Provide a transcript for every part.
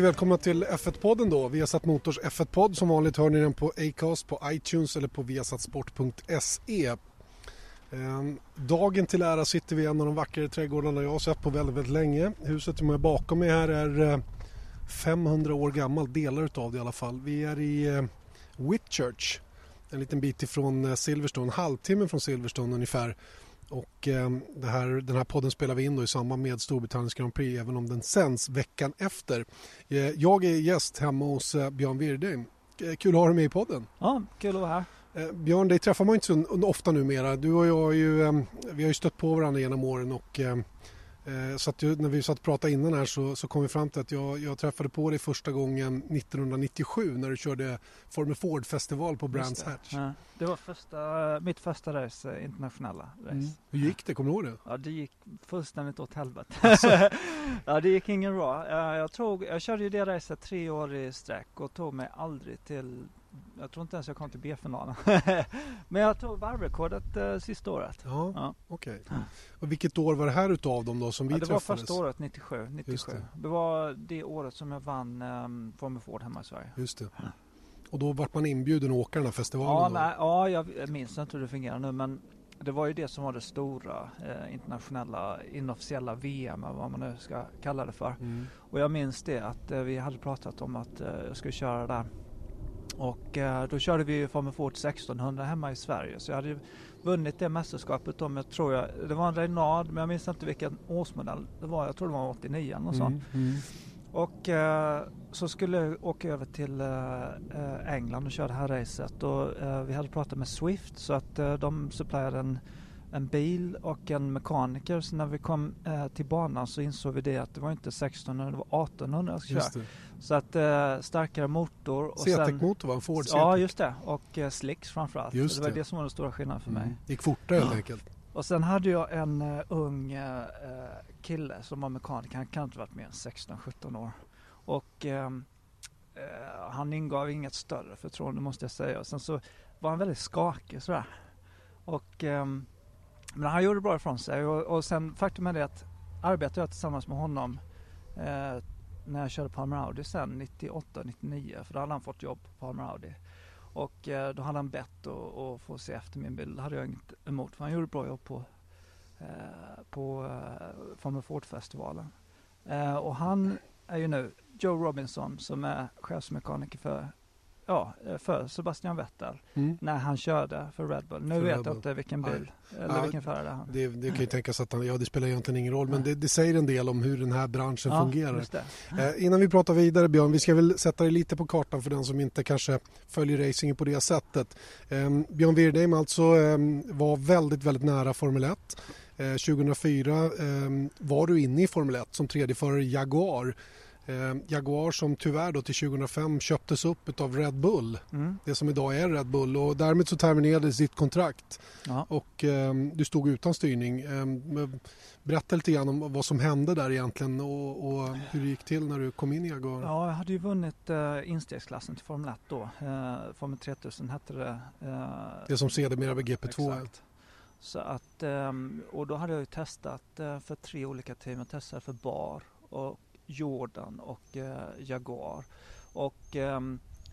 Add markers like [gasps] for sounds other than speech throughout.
mycket välkomna till F1-podden då. Viasat Motors F1-podd. Som vanligt hör ni den på Acast, på iTunes eller på viasatsport.se. Ehm, dagen till ära sitter vi i en av de vackrare trädgårdarna jag har sett på väldigt, väldigt länge. Huset som är bakom mig här är eh, 500 år gammalt, delar utav det i alla fall. Vi är i eh, Whitchurch, en liten bit ifrån eh, Silverstone, en halvtimme från Silverstone ungefär. Och eh, här, den här podden spelar vi in då i samband med Storbritanniens Grand Prix även om den sänds veckan efter. Eh, jag är gäst hemma hos eh, Björn Wirdheim. Kul att ha dig med i podden. Ja, kul att vara här. Eh, Björn, dig träffar man inte så ofta numera. Du och jag ju, eh, vi har ju stött på varandra genom åren och Eh, så att när vi satt och pratade innan här så, så kom vi fram till att jag, jag träffade på dig första gången 1997 när du körde Formel Ford-festival på Brands Hatch. Ja. Det var första, mitt första race, eh, internationella race. Mm. Hur gick det? Kommer du ihåg det? Ja, det gick fullständigt åt helvete. [laughs] Alltså. [laughs] ja, det gick ingen bra. Jag, tog, jag körde ju det racet tre år i sträck och tog mig aldrig till jag tror inte ens jag kom till B-finalen. [laughs] Men jag tog varvrekordet eh, sista året. Ja, ja. okej. Okay. Och vilket år var det här utav dem då som vi ja, det träffades? Det var första året, 97. 97. Det. det. var det året som jag vann um, Formel Ford hemma i Sverige. Just det. Ja. Och då vart man inbjuden att åka den här festivalen? Ja, nej, ja jag minns inte hur det fungerar nu men det var ju det som var det stora eh, internationella inofficiella VM, vad man nu ska kalla det för. Mm. Och jag minns det att eh, vi hade pratat om att eh, jag skulle köra där och eh, då körde vi Formel Ford 1600 hemma i Sverige. Så jag hade vunnit det mästerskapet då med, tror jag, det var en Reynard men jag minns inte vilken årsmodell det var. Jag tror det var 89 eller något mm, sånt. Mm. Och eh, så skulle jag åka över till eh, England och köra det här racet och vi hade pratat med Swift så att de supplyade en en bil och en mekaniker. Så när vi kom eh, till banan så insåg vi det att det var inte 1600, det var 1800 jag skulle köra. Så att eh, starkare motor. C-Tech-motor var en Ford. Ja just det och eh, slicks framförallt. Just det. det var det som var den stora skillnaden för mm. mig. gick fortare helt enkelt. Och sen hade jag en uh, ung uh, kille som var mekaniker. Han kan inte varit mer än 16-17 år. Och uh, han ingav inget större förtroende måste jag säga. Och sen så var han väldigt skakig sådär. Och um, men han gjorde bra ifrån sig och, och sen faktum är det att arbetade jag tillsammans med honom när jag körde Palmer Audi sen 98-99 för då hade han fått jobb på Palmer Audi. Och eh, då hade han bett att få se efter min bil. Det hade jag inget emot för han gjorde bra jobb på, eh, på eh, Formel Ford-festivalen. Eh, och han är ju nu Joe Robinson som är chefsmekaniker för ja, eh, för Sebastian Vettel mm. när han körde för Red Bull. Nu för vet jag inte vilken bil Nej. eller ja, vilken förare han. Det, det kan ju tänkas att han, ja det spelar egentligen ingen roll men det, det säger en del om hur den här branschen ja, fungerar. Eh, innan vi pratar vidare Björn, vi ska väl sätta dig lite på kartan för den som inte kanske följer racingen på det sättet. Eh, Björn Wirdheim alltså eh, var väldigt, väldigt nära Formel 1. 2004 eh, var du inne i Formel 1 som tredje förare i Jaguar. Eh, Jaguar som tyvärr då till 2005 köptes upp av Red Bull. Mm. Det som idag är Red Bull och därmed så terminerades ditt kontrakt. Ja. Och eh, du stod utan styrning. Eh, berätta lite grann om vad som hände där egentligen och, och, hur det gick till när du kom in i Jaguar. Ja, jag hade ju vunnit eh, instegsklassen till Formel 1 då. Eh, Formel 3000 hette det. Eh, det som sedermera blev GP2. Exakt. Så att, ehm, och då hade jag ju testat eh, för tre olika team. Jag testade för Bar och Jordan och eh, Jaguar. Och eh,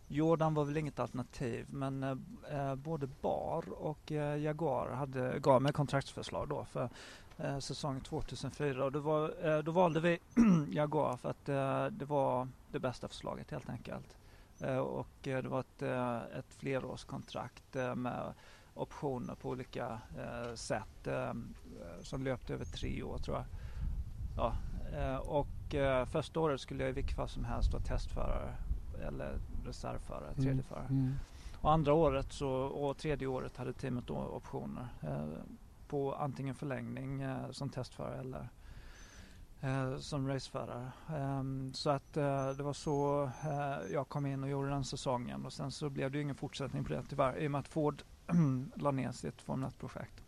Jordan var väl inget alternativ men eh, eh, både Bar och eh, Jaguar hade, gav mig kontraktsförslag då för eh, säsongen 2004 och då, var, eh, då valde vi [clears throat] Jaguar för att eh, det var det bästa förslaget helt enkelt. och det var ett, ett flerårskontrakt med optioner på olika sätt som löpte över tre år tror jag. Ja, och och eh, första året skulle jag i vilket fall som helst vara testförare eller reservförare, tredje mm. förare. Mm. Och andra året så, och tredje året hade teamet då optioner eh, på antingen förlängning eh, som testförare eller eh, som raceförare. Ehm, så att eh, det var så eh, jag kom in och gjorde den säsongen och sen så blev det ju ingen fortsättning på det tyvärr i och med att Ford [clears throat] la ner sitt Formel 1-projekt.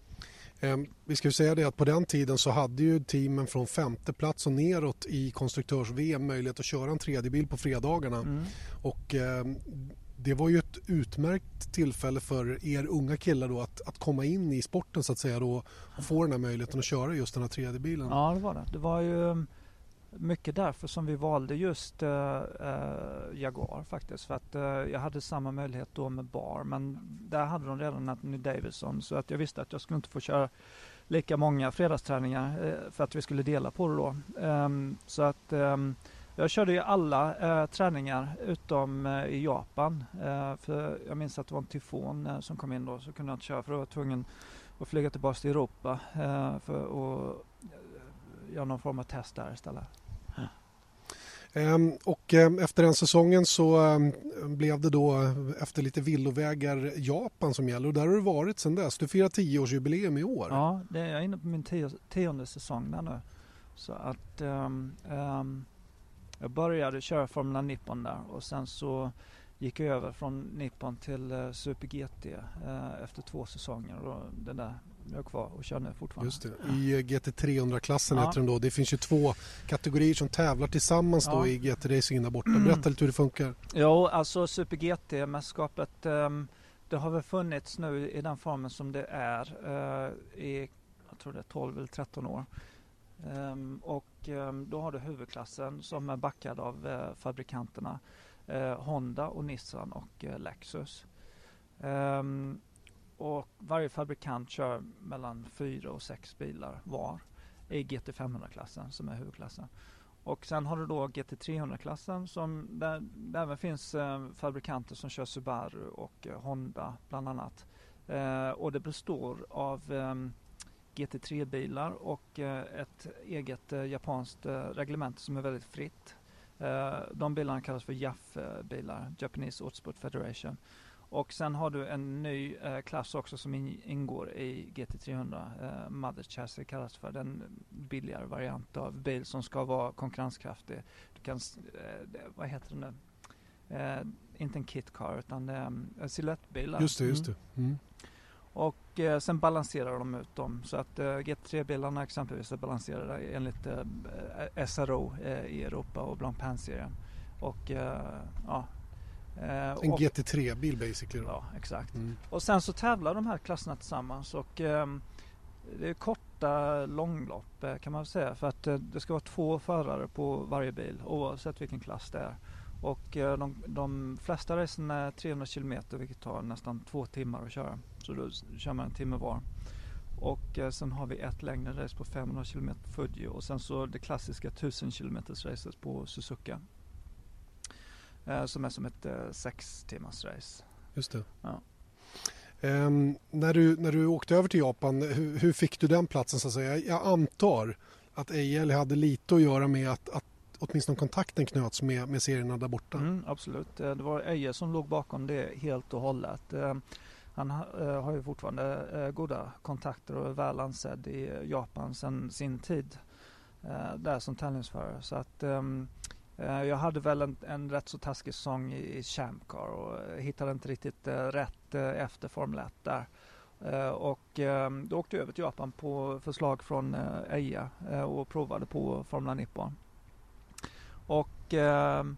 Ehm, vi ska säga det att på den tiden så hade ju teamen från femte plats och neråt i konstruktörs-VM möjlighet att köra en tredje bil på fredagarna. Mm. Och ehm, det var ju ett utmärkt tillfälle för er unga killar då att, att komma in i sporten så att säga då och få den här möjligheten att köra just den här tredje bilen. Ja det var det. Det var ju mycket därför som vi valde just uh, uh, Jaguar faktiskt. För att uh, jag hade samma möjlighet då med Bar men där hade de redan Anthony Davidson så att jag visste att jag skulle inte få köra lika många fredagsträningar för att vi skulle dela på det då. Um, så att um, jag körde ju alla träningar utom i Japan. För jag minns att det var en tyfon som kom in då så kunde jag inte köra för då var jag tvungen att flyga tillbaka till Europa för att göra någon form av test där istället. Um, och um, efter den säsongen så um, blev det då efter lite villovägar Japan som gäller och där har du varit sedan dess. Du firar tioårsjubileum i år. Ja, det är, jag är inne på min tio, tionde säsong där nu. Så att jag började köra Formula Nippon där och sen så gick jag över från Nippon till uh, Super GT uh, efter två säsonger och det där jag är kvar och kör nu fortfarande. Just det. I GT300-klassen ja. heter den då. Det finns ju två kategorier som tävlar tillsammans ja. då i GT-racingen där borta. Berätta lite hur det funkar. Jo, alltså Super GT-mästerskapet um, det har väl funnits nu i den formen som det är uh, i jag tror det är 12 eller 13 år. Um, och um, då har du huvudklassen som är backad av uh, fabrikanterna uh, Honda och Nissan och Lexus. Um, och varje fabrikant kör mellan fyra och sex bilar var i GT500-klassen som är huvudklassen. Och sen har du då GT300-klassen som där, där även finns eh, fabrikanter som kör Subaru och eh, Honda bland annat. Eh, och det består av ehm, GT3-bilar och eh, ett eget eh, japanskt eh, reglemente som är väldigt fritt. De bilarna kallas för JAF-bilar, Japanese Autosport Federation. Och sen har du en ny klass också som ingår i GT300. Mother Chassis kallas för. Den billigare variant av bil som ska vara konkurrenskraftig. Du kan, vad heter den nu? inte en kit car utan en silhuettbil. Just det, just det. Mm. mm. Och eh, sen balanserar de ut dem så att eh, GT3-bilarna exempelvis är balanserade enligt eh, SRO eh, i Europa och bland PAN-serien. Och eh, ja. Eh, en GT3-bil basically då? Ja, exakt. Mm. Och sen så tävlar de här klasserna tillsammans och ehm, det är korta långlopp kan man säga för att det ska vara två förare på varje bil oavsett vilken klass det är. Och eh, de, de flesta racen är 300 km vilket tar nästan två timmar att köra. Så då kör man en timme var. Och eh, sen har vi ett längre race på 500 km Fuji och sen så det klassiska 1000 km racet på Suzuka. Eh, som är som ett sex timmars race. Just det. Ja. Um, när, du, när du åkte över till Japan, hur, hur, fick du den platsen så att säga? Jag antar att Ejel hade lite att göra med att, att åtminstone kontakten knöts med, med serierna där borta. Mm, absolut, eh, det var Eje som låg bakom det helt och hållet. Eh, han eh, har ju fortfarande goda kontakter och är väl ansedd i Japan sedan sin tid där som tävlingsförare. Så att, ehm, Eh, jag hade väl en, en rätt så taskig säsong i, i Champcar och eh, hittade inte riktigt eh, rätt efter Formel 1 där. och ehm, då åkte jag över till Japan på förslag från Eija och provade på Formula Nippon. Och ehm,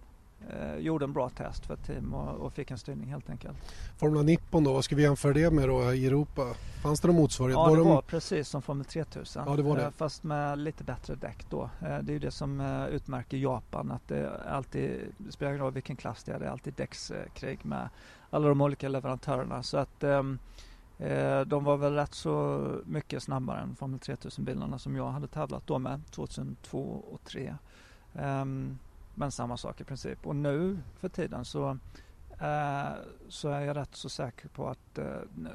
eh, eh, gjorde en bra test för ett team och, och, fick en styrning helt enkelt. Formula Nippon då, vad ska vi jämföra det med då i Europa? Fanns det någon motsvarighet? Ja, var det de... var precis som Formel 3000. Ja, det var det. Eh, fast med lite bättre däck då. Eh, det är ju det som utmärker Japan att det alltid, det spelar ingen roll vilken klass det är, det är alltid däckskrig med alla de olika leverantörerna. Så att ehm, de var väl rätt så mycket snabbare än Formel 3000 bilarna som jag hade tävlat då med 2002 och 2003. Men samma sak i princip. Och nu för tiden så, uh, så är jag rätt så säker på att uh,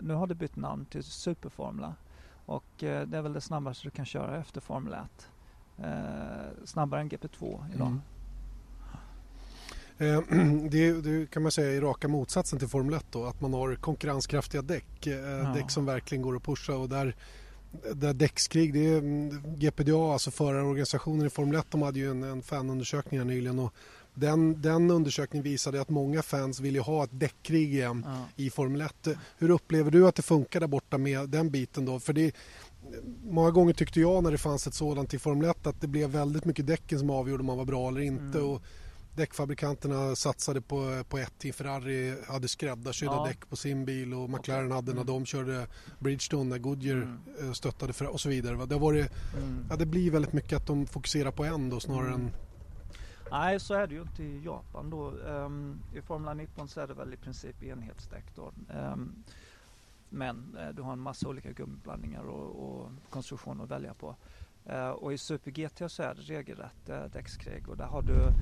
nu har det bytt namn till Superformula. Och uh, det är väl det snabbaste du kan köra efter Formel 1. snabbare än GP2 idag. Mm. [clears throat] Det, det, kan man säga är raka motsatsen till Formel 1 då, att man har konkurrenskraftiga däck. Ja. Däck som verkligen går att pusha och där det däckskrig, det är mm, GPDA, alltså förarorganisationen i Formel 1, de hade ju en, en fanundersökning här nyligen och den, den undersökningen visade att många fans vill ha ett däckkrig igen ja. i Formel 1. Hur upplever du att det funkar där borta med den biten då? För det, många gånger tyckte jag när det fanns ett sådant i Formel 1 att det blev väldigt mycket däcken som avgjorde om man var bra eller inte. Mm. Och däckfabrikanterna satsade på, på ett. Ferrari hade skräddarsydda ja. däck på sin bil och McLaren hade när mm. de körde Bridgestone när Goodyear mm. Eh, stöttade för, och så vidare. Det, var det, mm. ja, det blir väldigt mycket att de fokuserar på en då snarare mm. än Nej, så är det ju inte i Japan då. Um, I Formula 19 så är det väl i princip enhetsdäck då. Um, men uh, du har en massa olika gummiblandningar och, och konstruktioner att välja på. Uh, och i Super GT så är det regelrätt uh, däckskrig och där har du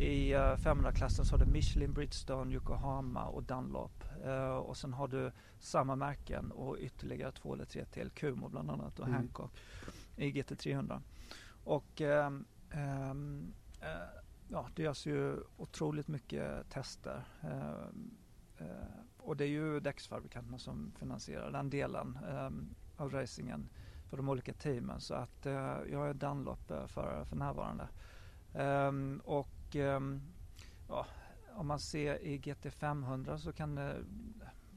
i uh, 500-klassen så har du Michelin, Bridgestone, Yokohama och Dunlop. Uh, och sen har du samma märken och ytterligare två eller tre till, Kumo bland annat och mm. Hancock i GT300. Och um, um, ja, det görs ju otroligt mycket tester. Eh, eh, och det är ju däcksfabrikanterna som finansierar den delen eh, av racingen för de olika teamen. Så att jag är Dunlop-förare för närvarande. Ehm, och ehm, ja, om man ser i GT500 så kan det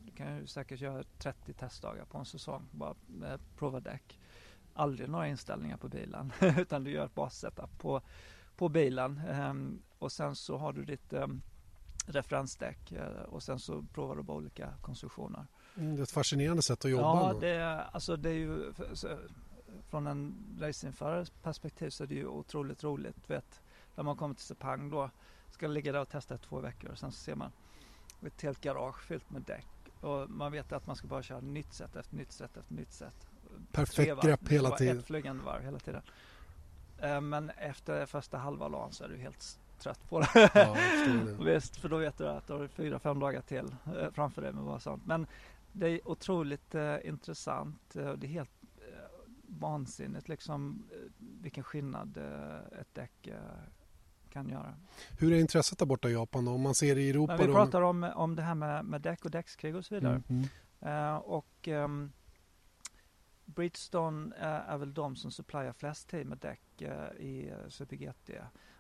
du kan ju säkert göra 30 testdagar på en säsong. Bara prova däck. Aldrig några inställningar på bilen [laughs] utan du gör ett bassetup på på bilen ehm, och sen så har du ditt ehm, referensdäck eh, och sen så provar du på olika konstruktioner. Mm, det är ett fascinerande sätt att jobba. Ja, det är, alltså det är ju från en racingförares perspektiv så är det ju otroligt roligt. Vet, när man kommer till Sepang då ska ligga där och testa i två veckor och sen så ser man ett helt garage fyllt med däck och man vet att man ska bara köra nytt sätt efter nytt sätt efter nytt sätt. Perfekt grepp hela tiden. Ett flygande varv hela tiden. Eh, men efter första halva dagen så är du helt trött på det. Ja, [laughs] Visst, för då vet du att du har fyra, fem dagar till eh, framför dig med vad sånt. Men det är otroligt eh, intressant. Det är helt eh, vansinnigt liksom vilken skillnad eh, ett däck kan göra. Hur är intresset där borta i Japan då? Om man ser i Europa? Men vi pratar om, om det här med, med däck och däckskrig och så vidare. Mm, mm. och um, Bridgestone är väl de som supplyar flest team med däck eh, i Super-GT.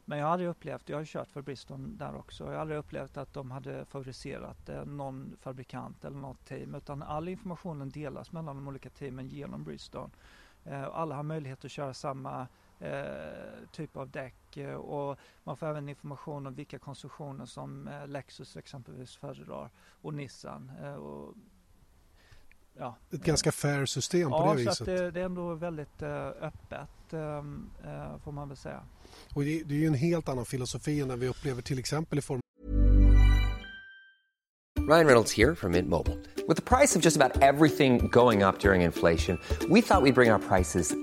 Men jag har aldrig upplevt, jag har kört för Bridgestone där också, jag har aldrig upplevt att de hade favoriserat någon fabrikant eller något team utan all informationen delas mellan de olika teamen genom Bridgestone. Alla har möjlighet att köra samma typ av däck och man får även information om vilka konstruktioner som Lexus exempelvis föredrar och Nissan. Och ja, ett ganska fair system på det viset. Ja, det, det, är ändå väldigt öppet uh, får man väl säga. Och det, det är ju en helt annan filosofi än den vi upplever till exempel i form Ryan Reynolds här från Mint Mobile. Med priset på nästan allt som går upp under inflationen, trodde vi att vi skulle bring våra priser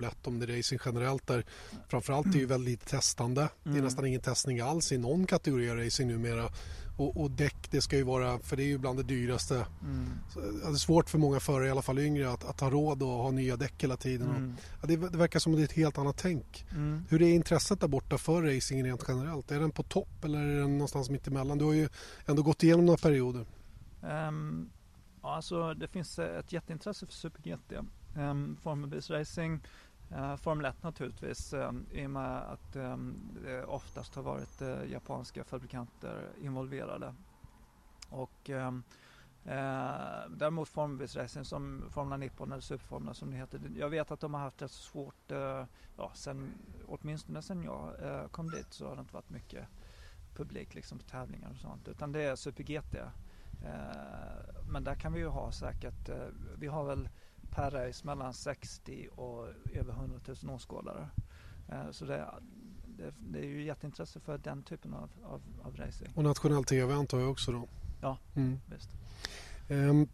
lätt om det är racing generellt där framförallt är ju väldigt lite testande. Mm. Det är mm. nästan ingen testning alls i någon kategori av racing numera. Och, och däck det ska ju vara, för det är ju bland det dyraste. Mm. Så, det är svårt för många förare, i alla fall yngre, att, att ha råd att ha nya däck hela tiden. Mm. Och, det, det, verkar som att det är ett helt annat tänk. Mm. Hur är intresset där borta för racing rent generellt? Är den på topp eller är den någonstans mitt emellan? Du har ju ändå gått igenom några perioder. Um, ja, alltså, det finns ett jätteintresse för Super GT. Um, Formelbilsracing Uh, Formel 1 naturligtvis um, i och med att um, det oftast har varit uh, japanska fabrikanter involverade. Och um, uh, däremot formelbilsracing som Formula Nippon eller Superformula som det heter. Jag vet att de har haft rätt svårt, uh, ja, sen, åtminstone sen jag kom dit så har det inte varit mycket publik liksom på tävlingar och sånt utan det är Super GT. men där kan vi ju ha säkert, vi har väl per race mellan 60 och över 100 000 åskådare. Eh, så det, det, det, är ju jätteintresse för den typen av, av, av racing. Och nationell tv antar jag också då? Ja, mm. visst. Um,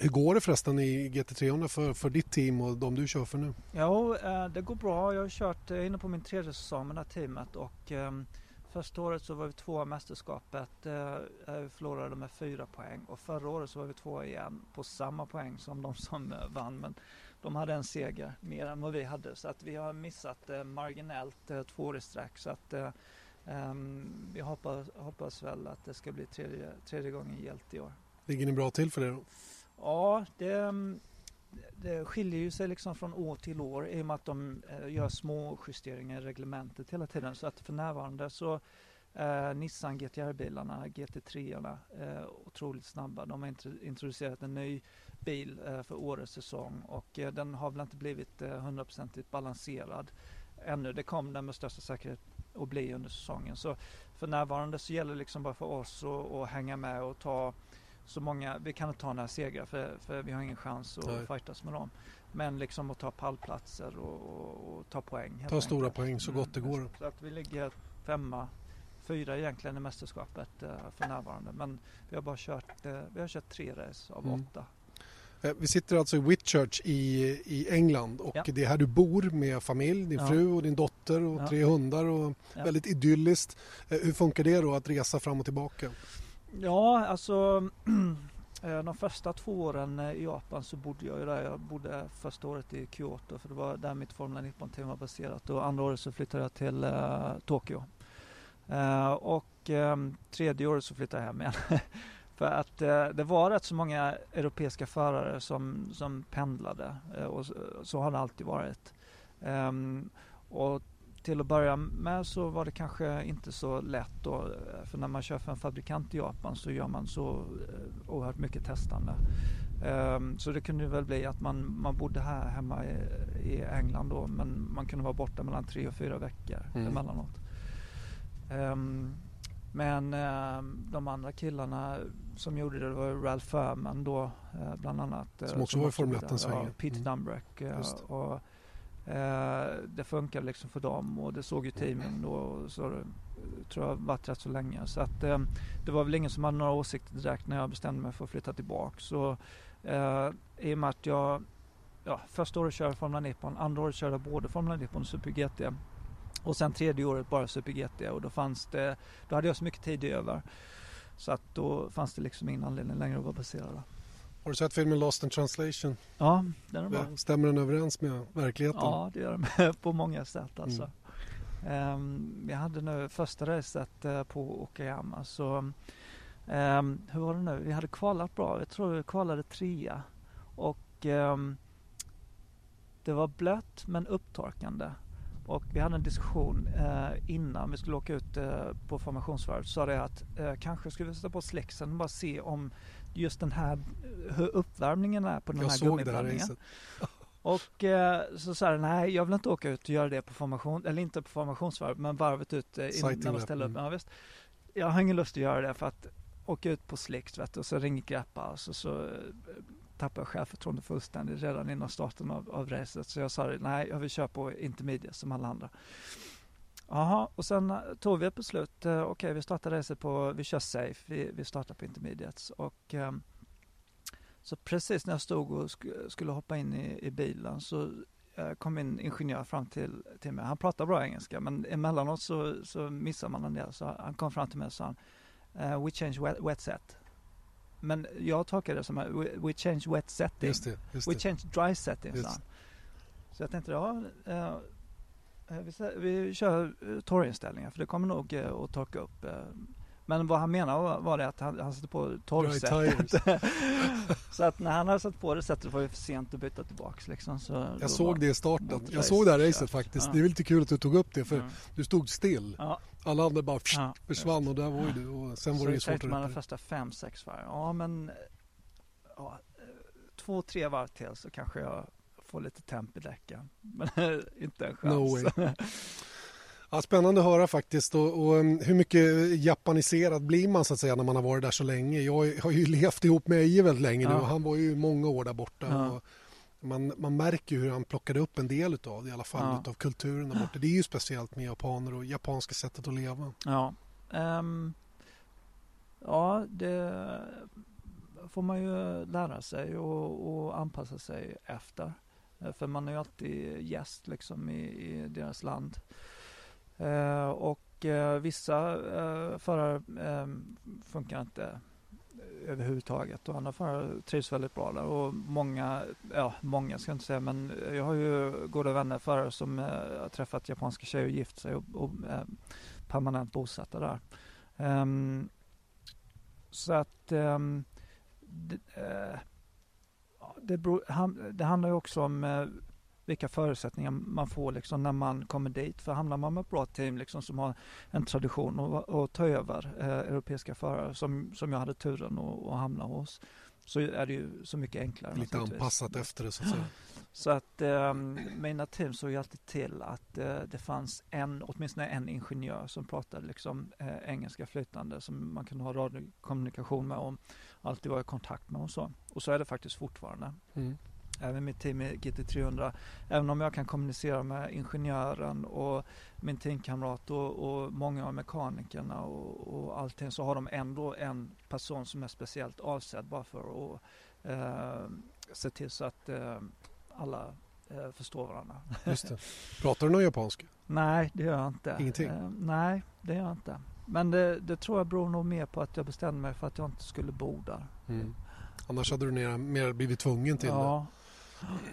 hur går det förresten i GT300 för, för ditt team och de du kör för nu? Jo, eh, det går bra. Jag har kört, är inne på min tredje säsong med det här teamet och um, Första året så var vi tvåa i mästerskapet. Eh, vi förlorade med fyra poäng och förra året så var vi tvåa igen på samma poäng som de som eh, vann. Men de hade en seger mer än vad vi hade så att vi har missat eh, marginellt eh, två år i sträck. Så att eh, um, vi hoppas, hoppas väl att det ska bli tredje, tredje gången gällt i år. Ligger ni bra till för det då? Ja, det, det skiljer ju sig liksom från år till år i och med att de eh, gör små justeringar i reglementet hela tiden. Så att för närvarande så eh, Nissan GTR-bilarna, GT3-orna, eh, otroligt snabba. De har introducerat en ny bil eh, för årets säsong och eh, den har väl inte blivit eh, hundraprocentigt balanserad ännu. Det kommer den med största säkerhet att bli under säsongen. Så för närvarande så gäller det liksom bara för oss att, att hänga med och ta så många, vi kan inte ta några segrar för, för vi har ingen chans att Nej. fightas med dem. Men liksom att ta pallplatser och, och, och ta poäng. Ta enkelt. stora poäng så gott det mm. går. Så att vi ligger femma, fyra egentligen i mästerskapet uh, för närvarande. Men vi har bara kört, uh, vi har kört tre race av mm. åtta. Eh, vi sitter alltså i Whitchurch i, i England och ja. det är här du bor med familj, din ja. fru och din dotter och ja. tre hundar och väldigt idylliskt. Hur funkar det då att resa fram och tillbaka? Ja, alltså [clears throat] eh, de första två åren eh, i Japan så bodde jag ju där. Jag bodde första året i Kyoto för det var där mitt Formel 19-team var baserat och andra året så flyttade jag till uh, Tokyo. Uh, och um, tredje året så flyttade jag hem igen. [laughs] för att uh, det var rätt så många europeiska förare som, som pendlade och så, så, har det alltid varit. Um, och till att börja med så var det kanske inte så lätt då. För när man kör för en fabrikant i Japan så gör man så eh, oerhört mycket testande. Um, så det kunde väl bli att man, man bodde här hemma i, i England då men man kunde vara borta mellan tre och fyra veckor mm. emellanåt. Um, men uh, de andra killarna som gjorde det, det var Ralph Furman då uh, bland annat. Som också som var i Formel 1 ja, Peter mm. Dumbrick. Uh, och, Eh, Eh, det funkar liksom för dem och det såg ju teamen då så det, tror jag varit rätt så länge. Så att eh, det var väl ingen som hade några åsikter direkt när jag bestämde mig för att flytta tillbaka. Så eh, i och med att jag ja, första året körde Formula Nippon, andra året körde jag både Formula Nippon och Super GT. Och sen tredje året bara Super GT och då fanns det, då hade jag så mycket tid över. Så att då fanns det liksom ingen anledning längre att vara baserad har du sett filmen Lost in translation? Ja, den är bra. Stämmer den överens med verkligheten? Ja, det gör den [laughs] på många sätt alltså. Mm. Um, jag hade nu första racet uh, på Okayama så um, hur var det nu? Vi hade kvalat bra. Jag tror vi kvalade trea och um, det var blött men upptorkande. Och vi hade en diskussion eh, innan vi skulle åka ut eh, på formationsvarvet. Sa det att eh, kanske skulle vi sätta på släksen och bara se om just den här, hur uppvärmningen är på den jag här gummiblandningen. [laughs] Och eh, så sa nej jag vill inte åka ut och göra det på formation, eller inte på formationsvarv, men varvet ut eh, innan man ställer upp. Mm. Ja, visst. Jag har ingen lust att göra det för att åka ut på slicks vet du, och så ringer greppa och så, så eh, tappar jag självförtroende fullständigt redan innan starten av, av racet. Så jag sa nej jag vill köra på intermediate som alla andra. Jaha, och sen eh, tog vi ett beslut. Eh, okej, okay, vi startar racet på, vi kör safe, vi, vi startar på intermediates. Och, um, så precis när jag stod och sk skulle hoppa in i, i bilen så uh, kom en ingenjör fram till, till mig. Han pratar bra engelska men emellanåt så, så missar man en del. Så han kom fram till mig och sa uh, We change wet, wet set. Men jag tolkade det som we, we change wet setting. Just det, just we change dry setting, sa han. Så jag tänkte, ja, uh, Eh, vi, vi kör eh, torrinställningar för det kommer nog eh, att torka upp. Men vad han menar var, det att han, han satte på torrsättet. [laughs] så att när han hade satt på det sättet var det för sent att byta tillbaks. Liksom. Så jag såg det i starten. Jag såg det här racet faktiskt. Ja. Det är lite kul att du tog upp det för mm. du stod still. Ja. Alla andra bara pst, ja, försvann och där var ju du. Och sen så var det svårt att man de första fem, sex varv. Ja men ja, två, tre varv till så kanske jag få lite temp i däcken. [laughs] Men inte en chans. No way. [laughs] Ja, spännande att höra faktiskt. Och, och, um, hur mycket japaniserad blir man så att säga när man har varit där så länge? Jag har ju [laughs] levt ihop med Eje väldigt länge nu och han var ju många år där borta. Ja. man, man märker hur han plockade upp en del av det i alla fall, ja. av kulturen där borta. Det är ju speciellt med japaner och japanska sättet att leva. Ja, um, ja det får man ju lära sig och, och anpassa sig efter. Eh, för man är ju alltid gäst liksom i, i deras land. Eh, och eh, vissa eh, förare eh, funkar inte överhuvudtaget och andra förare trivs väldigt bra där och många, ja många ska jag inte säga men jag har ju goda vänner förare som eh, har träffat japanska tjejer och gift sig och, och eh, permanent bosatta där. Ehm, så att ehm, det, eh, det, beror, det handlar ju också om eh, vilka förutsättningar man får liksom när man kommer dit. För hamnar man med ett bra team liksom som har en tradition att ta över eh, europeiska förare som, som jag hade turen att, att hamna hos så är det ju så mycket enklare. Lite anpassat efter det så att säga. Så att eh, mina team såg ju alltid till att eh, det fanns en, åtminstone en ingenjör som pratade liksom eh, engelska flytande som man kunde ha radiokommunikation med och alltid vara i kontakt med och så. Och så är det faktiskt fortfarande. Mm även mitt team i GT300. Även om jag kan kommunicera med ingenjören och min teamkamrat och, och många av mekanikerna och, och allting så har de ändå en person som är speciellt avsedd bara för att eh, se till så att eh, alla eh, förstår varandra. Just det. [laughs] Pratar du någon japanska? Nej, det gör jag inte. Ingenting? Eh, nej, det gör jag inte. Men det, det, tror jag beror nog mer på att jag bestämde mig för att jag inte skulle bo där. Mm. Annars hade du mer blivit tvungen till ja,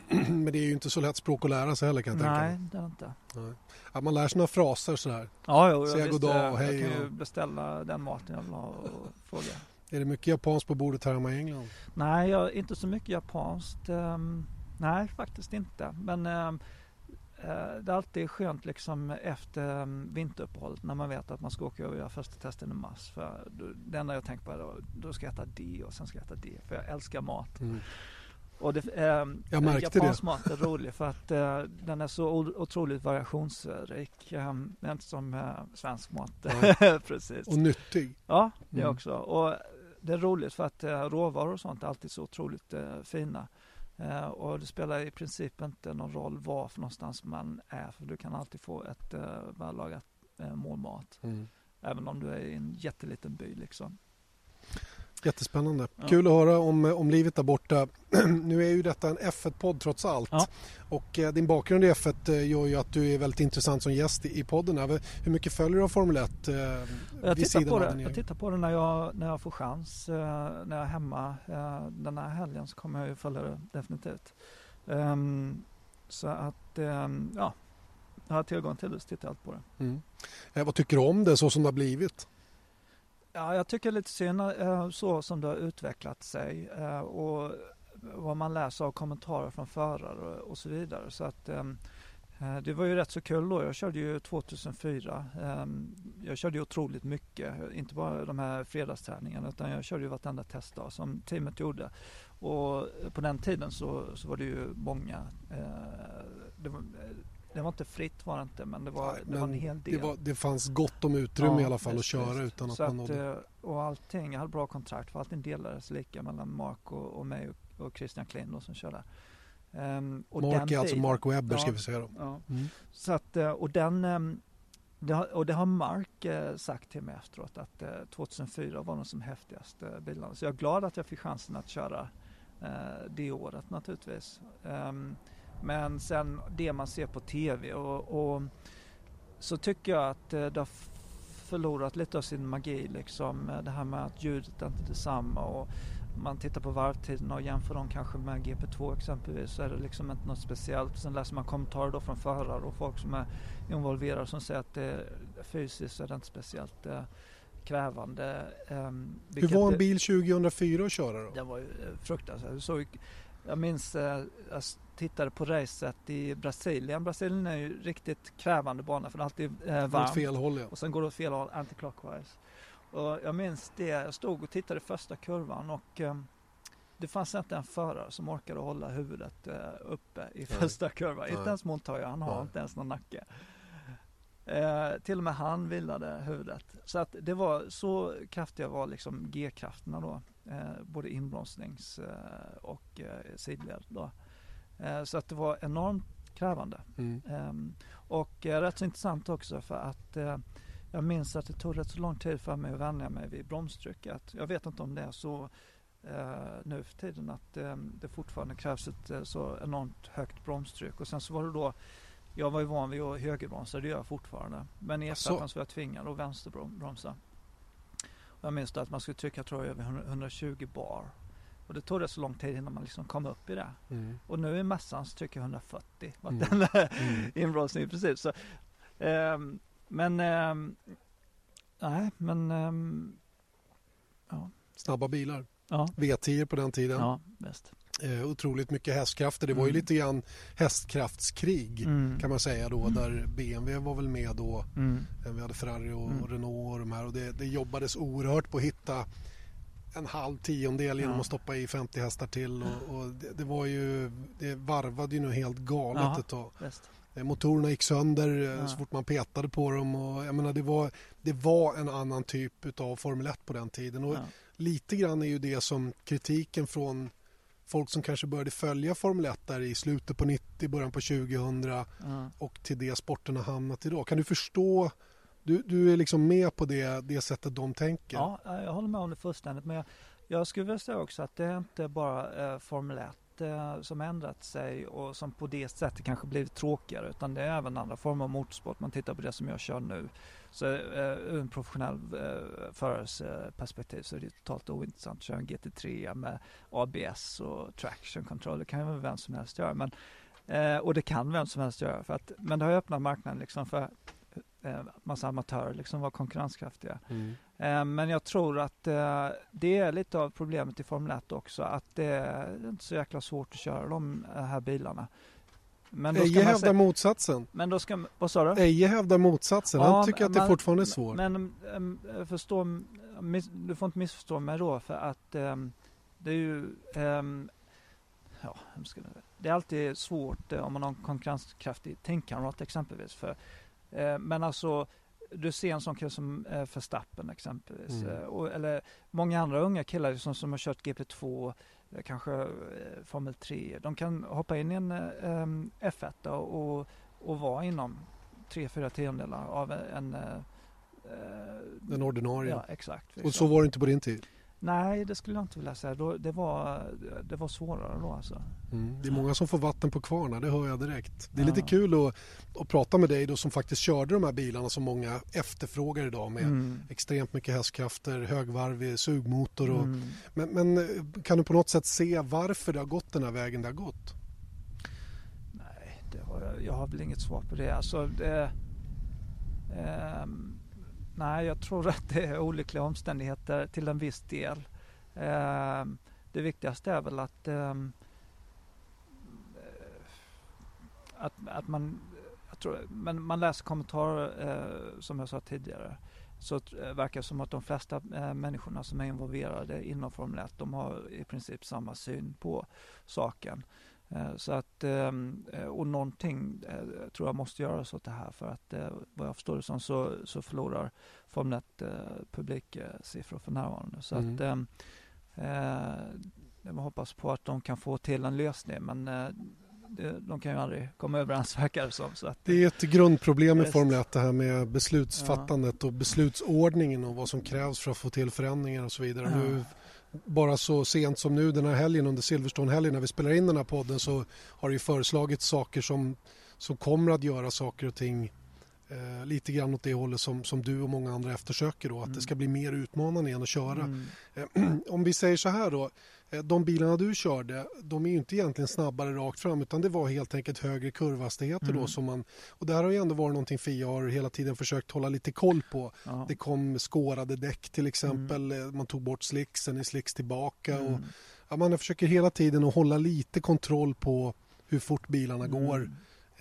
det? [clears throat] Men det är ju inte så lätt språk att lära sig heller kan jag Nej, tänka Nej, det är inte. Nej. Att man lär sig några fraser sådär. Ja, jo, Säga god dag och hej. Jag kan ju beställa den maten jag vill ha och fråga. Är det mycket japanskt på bordet här hemma i England? Nej, jag, inte så mycket japanskt. Um, nej, faktiskt inte. Men um, det är alltid skönt liksom efter vinteruppehållet när man vet att man ska åka och göra första testen i mars. För det enda jag tänker på är då, då ska jag äta det och sen ska jag äta det. För jag älskar mat. Mm. Och det, eh, jag märkte japansk det. mat är rolig för att eh, den är så otroligt variationsrik. Eh, inte som eh, svensk mat. [laughs] Precis. Och nyttig. Ja, det mm. också. Och det är roligt för att eh, råvaror och sånt är alltid så otroligt eh, fina. Eh, och det spelar i princip inte någon roll var för någonstans man är för du kan alltid få ett eh, vällagat eh, mål mat. Mm. Även om du är i en jätteliten by liksom. Jättespännande. Ja. Kul att höra om, om livet där borta. [clears throat] nu är ju detta en F1-podd trots allt. Ja. Och eh, din bakgrund i F1 eh, gör ju att du är väldigt intressant som gäst i, i podden. Här. Hur mycket följer du av Formel 1? Eh, jag, tittar på det, jag tittar på det när jag, när jag får chans. Eh, när jag är hemma eh, den här helgen så kommer jag ju följa det definitivt. Um, så att, um, ja, jag har tillgång till det så tittar jag allt på det. Mm. Eh, vad tycker du om det så som det har blivit? Ja, jag tycker lite synd eh, så som det har utvecklat sig eh, och vad man läser av kommentarer från förare och så vidare. Så att eh, det var ju rätt så kul då. Jag körde ju 2004. Ehm, jag körde ju otroligt mycket, inte bara de här fredagsträningarna utan jag körde ju vartenda testdag som teamet gjorde. Och på den tiden så, så var det ju många det var, det var inte fritt var det inte men det var, Nej, det var en hel del. Det, var, det fanns gott om utrymme ja, i alla fall att köra utan att man nådde... Eh, och allting, jag hade bra kontrakt för allting delades lika mellan Mark och, och mig och, och Christian Klein då som körde. Um, och Mark är alltså Mark Webber ja, ska vi säga då. Ja. Mm. Så att, eh, och den um, det har, och det har Mark eh, sagt till mig efteråt att eh, 2004 var de som häftigaste bilarna. Så jag är glad att jag fick chansen att köra det året naturligtvis. Um, men sen det man ser på TV och, och så tycker jag att eh, det har förlorat lite av sin magi liksom. Eh, det här med att ljudet är inte detsamma och man tittar på varvtiderna och jämför dem kanske med GP2 exempelvis så är det liksom inte något speciellt. Sen läser man kommentarer då från förare och folk som är involverade som säger att det fysiskt är det inte speciellt eh, krävande. Um, Hur var en bil 2004 att köra då? Det var ju fruktansvärt. jag minns, tittade på racet i Brasilien. Brasilien är ju riktigt krävande bana för det är alltid eh, varmt. Åt fel håll ja. Och sen går det åt fel håll, anti-clockwise. Och jag minns det, jag stod och tittade i första kurvan och eh, det fanns inte en förare som orkade hålla huvudet eh, uppe i första kurvan. Inte ens Montoya, han har Nej. inte ens någon nacke. Eh, till och med han vilade huvudet. Så att det var så kraftiga var liksom G-krafterna då. Eh, både inbromsnings eh, och eh, sidled då. Eh, så att det var enormt krävande. Mm. Ehm, och eh, rätt så intressant också för att eh, jag minns att det tog rätt så lång tid för mig att vänja mig vid bromstrycket. Jag vet inte om det är så nu för tiden att det fortfarande krävs ett så enormt högt bromstryck. Och sen så var det då jag var ju van vid att högerbromsa, det gör jag fortfarande. Men i ettan så var jag tvingad att vänsterbromsa. Jag minns att man skulle trycka tror jag över 120 bar och det tog rätt så lång tid innan man liksom kom upp i det. Mm. Och nu i mässan [laughs] så trycker jag 140 mm. mm. inbromsning i princip. Så, um, men um, nej, men um, ja. Snabba bilar. Ja. V10 på den tiden. Ja, bäst. Eh, otroligt mycket hästkrafter. Det var ju mm. lite grann hästkraftskrig mm. kan man säga då mm. där BMW var väl med då. Mm. Eh, vi hade Ferrari och mm. Renault och de här och det, det jobbades oerhört på att hitta en halv tiondel genom ja. att stoppa i 50 hästar till och, och det, det, var ju, det varvade ju nu helt galet ja, ett tag. Eh, motorerna gick sönder eh, ja. så fort man petade på dem. Och, jag menar, det, var, det var en annan typ av Formel 1 på den tiden. Och Lite grann är ju det som kritiken från folk som kanske började följa Formel 1 där i slutet på 90, början på 2000 mm. och till det sporten har hamnat idag. Kan du förstå, du, du är liksom med på det, det sättet de tänker? Ja, jag håller med om det fullständigt men jag, jag skulle vilja säga också att det är inte bara eh, Formel 1 eh, som ändrat sig och som på det sättet kanske blivit tråkigare utan det är även andra former av motorsport. Man tittar på det som jag kör nu så eh, ur en professionell eh, förares eh, perspektiv så är det totalt ointressant att köra en GT3 med ABS och traction control. Det kan ju vem som helst göra. Men, eh, och det kan vem som helst göra. För att, men det har öppnat marknaden liksom för eh, massa amatörer liksom vara konkurrenskraftiga. Mm. Eh, men jag tror att eh, det är lite av problemet i Formel 1 också att det är inte så jäkla svårt att köra de här bilarna. Men då Eje hävdar motsatsen. Men då ska, vad sa du? Eje hävdar motsatsen. Ja, Han tycker att det fortfarande är svårt. Men förstå, miss, du får inte missförstå mig då för att det är ju ja, det är alltid svårt uh, om man har en konkurrenskraftig tänkkamrat exempelvis. För, men alltså du ser en sån kille som uh, Verstappen exempelvis. Mm. Och, eller många andra unga killar som, som har kört GP2 kanske eh, Formel 3. De kan hoppa in i en um, F1 och, och vara inom tre, fyra tiondelar av en... Den ordinarie? Ja, exakt. Och så var det inte på din tid? Nej, det skulle jag inte vilja säga. Det, var, det var svårare då alltså. Mm. Det är många som får vatten på kvarna, det hör jag direkt. Det är ja. lite kul att, att prata med dig då som faktiskt körde de här bilarna som många efterfrågar idag med mm. extremt mycket hästkrafter, högvarvig sugmotor. Och, mm. men, men, kan du på något sätt se varför det har gått den här vägen det har gått? Nej, det har jag, jag har väl inget svar på det. Alltså, det um, Nej, jag tror att det är olyckliga omständigheter till en viss del. Eh, det viktigaste är väl att, ehm, eh, att, att man, jag tror, men man läser kommentarer eh, som jag sa tidigare så eh, verkar det som att de flesta eh, människorna som är involverade inom Formel 1 de har i princip samma syn på saken. Eh, så att, ehm, eh, och någonting eh, tror jag måste göras åt det här för att vad jag förstår det som så, så förlorar Formel 1 publiksiffror för närvarande. Så mm. att ehm, jag hoppas på att de kan få till en lösning men de kan ju aldrig komma överens [laughs] verkar det som. Så att, det är ett grundproblem i Formel 1 det här med beslutsfattandet ja. och beslutsordningen och vad som krävs för att få till förändringar och så vidare. Ja. Nu bara så sent som nu den här helgen under Silverstone-helgen när vi spelar in den här podden så har det ju föreslagits saker som, som kommer att göra saker och ting eh, lite grann åt det hållet som, som du och många andra eftersöker då, att mm. det ska bli mer utmanande igen att köra. Mm. Eh, [clears throat] om vi säger så här då, de bilarna du körde, de är ju inte egentligen snabbare rakt fram utan det var helt enkelt högre kurvhastigheter mm. då som man och det här har ju ändå varit någonting FIA har hela tiden försökt hålla lite koll på. Ja. Det kom skårade däck till exempel, mm. Eh, man tog bort slicksen i slicks tillbaka mm. och ja, man försöker hela tiden att hålla lite kontroll på hur fort bilarna mm. går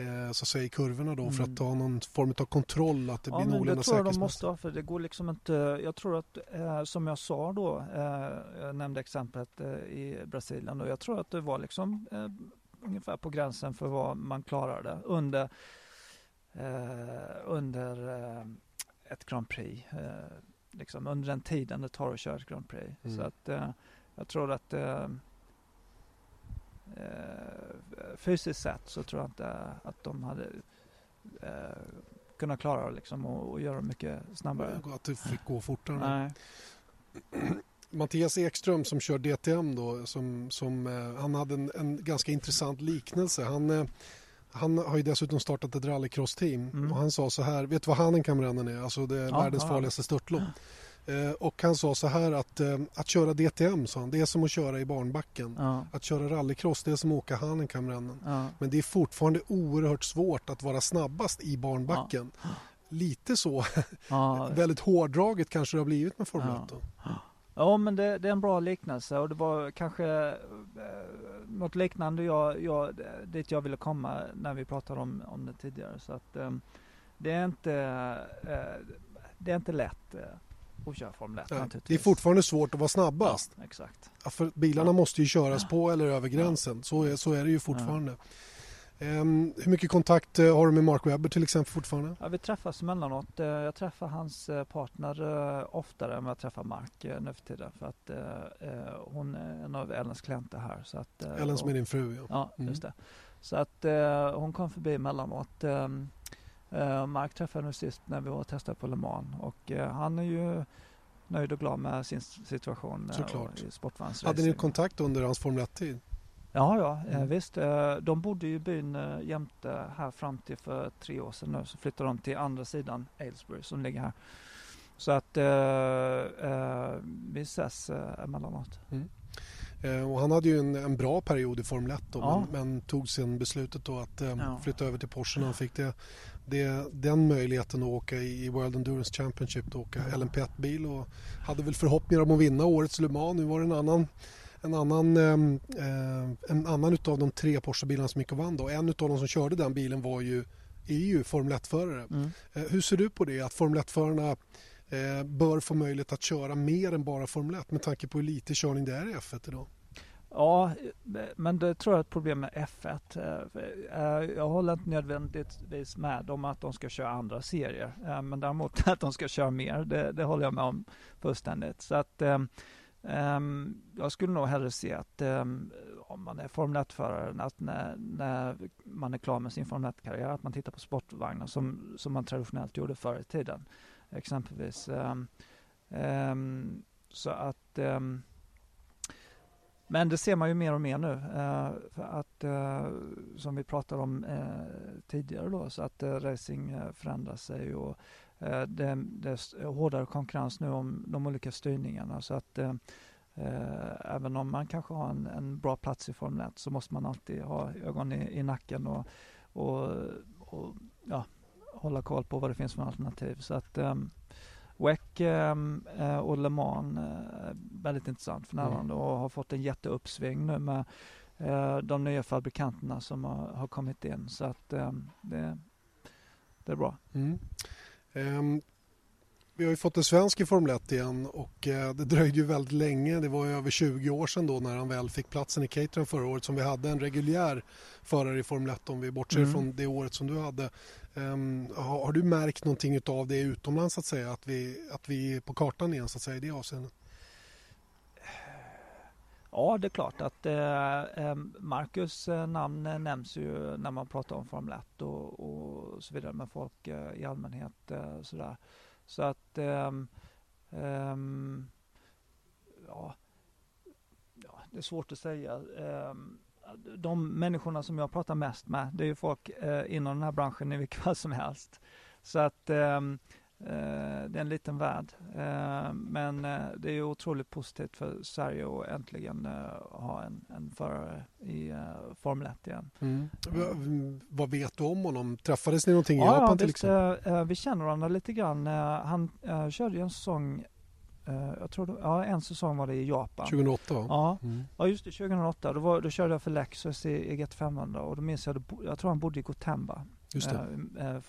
eh, så att säga, i kurvorna då mm. för att ta någon form av kontroll att det ja, blir någorlunda säkerhetsmässigt. Det tror jag de måste ha för det går liksom inte. Jag tror att eh, som jag sa då, eh, jag nämnde exemplet eh, i Brasilien och jag tror att det var liksom eh, ungefär på gränsen för vad man klarade under eh, under ett Grand Prix. liksom under den tiden det tar att köra ett Grand Prix. Mm. Så att jag tror att eh, fysiskt sett så tror jag inte att de hade eh, kunnat klara det liksom och, och göra det mycket snabbare. Att det fick gå fortare. Nej. [clears throat] Mattias Ekström som kör DTM då, som, som, eh, han hade en, en, ganska intressant liknelse. Han, eh, han har ju dessutom startat ett rallycross-team mm. och han sa så här, vet du vad Hahnenkammrennen är? Alltså det är ja, världens ja. farligaste störtlopp. [clears throat] Eh, och han sa så här att eh, att köra DTM sa han, det är som att köra i barnbacken. Ja. Att köra rallycross det är som att åka Hahnenkammrennen. Ja. Men det är fortfarande oerhört svårt att vara snabbast i barnbacken. Ja. Lite så, [laughs] väldigt hårdraget kanske det har blivit med Formel 1. Ja, men det, det, är en bra liknelse och det var kanske eh, något liknande jag, jag, dit jag ville komma när vi pratade om, om det tidigare. Så att eh, det är inte, eh, det är inte lätt eh, att köra Formel 1 Nej, Det är fortfarande svårt att vara snabbast. Ja, exakt. Ja, för bilarna ja. måste ju köras på eller över gränsen. Så, är, så är det ju fortfarande. Um, hur mycket kontakt uh, har du med Mark Webber till exempel fortfarande? Ja, vi träffas emellanåt. Uh, jag träffar hans uh, partner oftare än jag träffar Mark nu för tiden. För att hon är en av Ellens klienter här. Så att, Ellen som är din fru ja. Ja, mm. just det. Så att hon kom förbi emellanåt. Um, Mark träffade nu sist när vi var och testade på Le Mans och han är ju nöjd och glad med sin situation Såklart. i sportvagnsracing. Hade ni kontakt under hans Formel 1-tid? Ja, ja mm. visst. Eh, de bodde i byn eh, jämte här fram till för tre år sedan nu. Så flyttade de till andra sidan Aylesbury som ligger här. Så att eh, eh, vi ses eh, emellanåt. Mm. Eh, och han hade ju en, en, bra period i Formel 1 då, ja. men, men, tog sen beslutet då att eh, ja. flytta över till Porsche när han fick det, det, den möjligheten att åka i, World Endurance Championship, att åka ja. LMP1-bil och hade väl förhoppningar om att vinna årets Le Mans. Nu var det en annan en annan, eh, en annan utav de tre Porsche-bilarna som gick och vann då. En utav de som körde den bilen var ju, är ju Formel 1-förare. Mm. Eh, hur ser du på det att Formel 1-förarna eh, bör få möjlighet att köra mer än bara Formel 1 med tanke på hur lite körning det är i F1 idag? Ja, men det tror jag är ett problem med F1. Eh, eh, jag håller inte nödvändigtvis med om att de ska köra andra serier. Eh, men däremot [laughs] att de ska köra mer, det, det håller jag med om fullständigt. Så att Um, jag skulle nog hellre se att um, om man är Formel 1-förare, att när, när, man är klar med sin Formel 1-karriär, att man tittar på sportvagnar som, som man traditionellt gjorde förr i tiden. Exempelvis. Um, så att men det ser man ju mer och mer nu. eh, för att, eh, som vi pratade om eh, tidigare då, så att eh, racing eh, förändrar sig och Eh, det, det är hårdare konkurrens nu om de olika styrningarna så att eh, eh, även om man kanske har en, en, bra plats i Formel 1 så måste man alltid ha ögon i, i nacken och, och, och ja, hålla koll på vad det finns för alternativ. Så att WEC um, och Le Mans är väldigt intressant för närvarande mm. och har fått en jätteuppsving nu med uh, de nya fabrikanterna som har, har kommit in. Så att um, det, det är bra. Mm. Um, vi har ju fått en svensk i Formel 1 igen och uh, det dröjde ju väldigt länge. Det var över 20 år sedan då när han väl fick platsen i Caterham förra året som vi hade en reguljär förare i Formel 1 om vi bortser mm. från det året som du hade. Um, har, har, du märkt någonting av det utomlands att säga? Att vi, att vi är på kartan igen så att säga i det avseendet? Ja, det är klart att eh, eh Marcus eh, namn nämns ju när man pratar om Formel 1 och, och så vidare med folk eh, i allmänhet. Eh, sådär. Så att Um, um, ja, ja, det är svårt att säga. Um, de människorna som jag pratar mest med, det är ju folk uh, inom den här branschen i vilket fall som helst. Så att um, det är en liten värld. Eh, men eh, det är otroligt positivt för Sverige att äntligen ha en, en förare i Formel 1 igen. Mm. Vad vet du om honom? Träffades ni någonting i ja, Japan ja, till visst, exempel? Vi känner varandra lite grann. Han körde ju en säsong jag tror ja, en säsong var det i Japan. 2008 va? Ja, mm. ja just det, 2008. Då, var, då körde jag för Lexus i, i GT500 och då minns jag, jag tror han bodde i Gotemba, just det.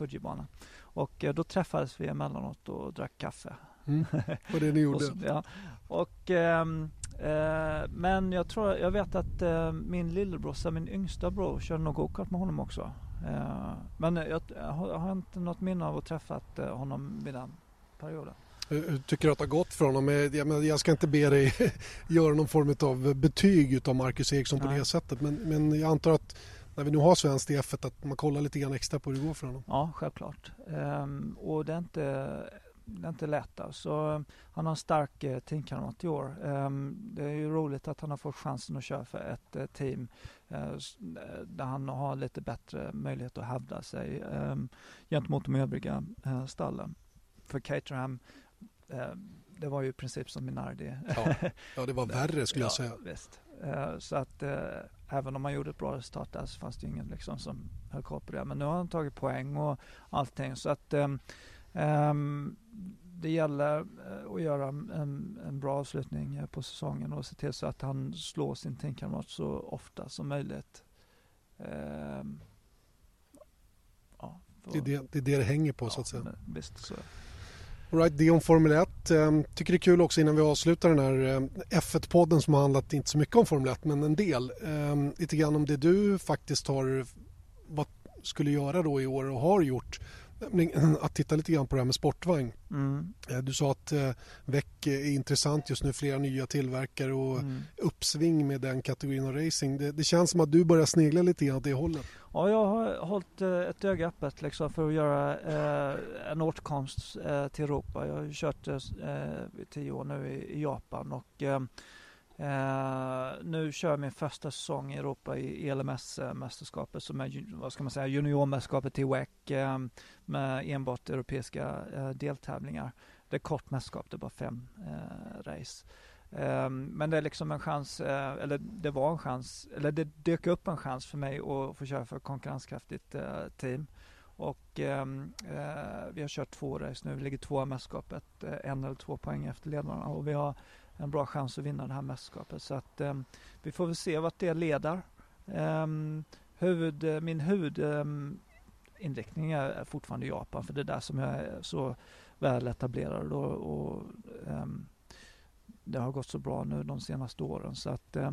Och eh, då träffades vi emellanåt och drack kaffe. Mm, var det ni [laughs] gjorde? och ja. och, ehm, eh, men jag tror, jag vet att eh, min lillebrorsa, min yngsta bror, körde nog gokart med honom också. Eh, men jag, jag, har inte något minne av att träffat eh, honom vid den perioden. Hur tycker du att det har gått för honom? Jag, jag ska inte be dig [laughs] göra någon form av betyg av Marcus Eriksson på Nej. det sättet men, men jag antar att när vi nu har svenskt i F1 att man kollar lite grann extra på hur det går för honom. Ja, självklart. Ehm, och det är inte, det är inte lätt. Alltså. Han har en stark eh, teamkamrat i år. Ehm, det är ju roligt att han har fått chansen att köra för ett eh, team eh, där han har lite bättre möjlighet att hävda sig eh, gentemot de övriga eh, stallen. För Caterham eh, det var ju i princip som Minardi. Ja, ja det var [laughs] värre skulle jag säga. Visst. Eh, så att även om man gjorde ett bra resultat där så fanns det ingen liksom som höll koll på det. Men nu har han tagit poäng och allting så att um, um, det gäller och göra en, en, bra avslutning på säsongen och se till så att han slår sin teamkamrat så ofta som möjligt. Eh, ja, det, är det, det är det det hänger på ja, så att säga. Visst, så. Right, det om Formel 1. Ehm, tycker det är kul också innan vi avslutar den här ehm, F1-podden som har handlat inte så mycket om Formel 1 men en del. Ehm, lite grann om det du faktiskt har, vad skulle göra då i år och har gjort [clears throat] att titta lite grann på det här med sportvagn. Mm. Eh, du sa att eh, väck är intressant just nu, flera nya tillverkare och mm. uppsving med den kategorin av racing. Det, det, känns som att du börjar snegla lite grann åt det hållet. Ja, jag har hållit eh, ett öga öppet liksom, för att göra eh, en återkomst eh, till Europa. Jag har kört eh, tio år nu i, i Japan och Uh, nu kör jag min första säsong i Europa i ELMS-mästerskapet som är vad ska man säga, juniormästerskapet i WEC uh, eh, med enbart europeiska uh, deltävlingar. Det är kort mästerskap, det är bara fem race. men det är liksom en chans, eller det var en chans, eller det dök upp en chans för mig att få köra för ett konkurrenskraftigt team. Och vi har kört två race nu, vi ligger tvåa i mästerskapet, en eller två poäng efter ledarna och vi har en bra chans att vinna det här mästerskapet. Så att um, vi får väl se vart det leder. Um, huvud, min huvudinriktning um, är fortfarande Japan för det är där som jag är så väl etablerad och, och det har gått så bra nu de senaste åren så att uh,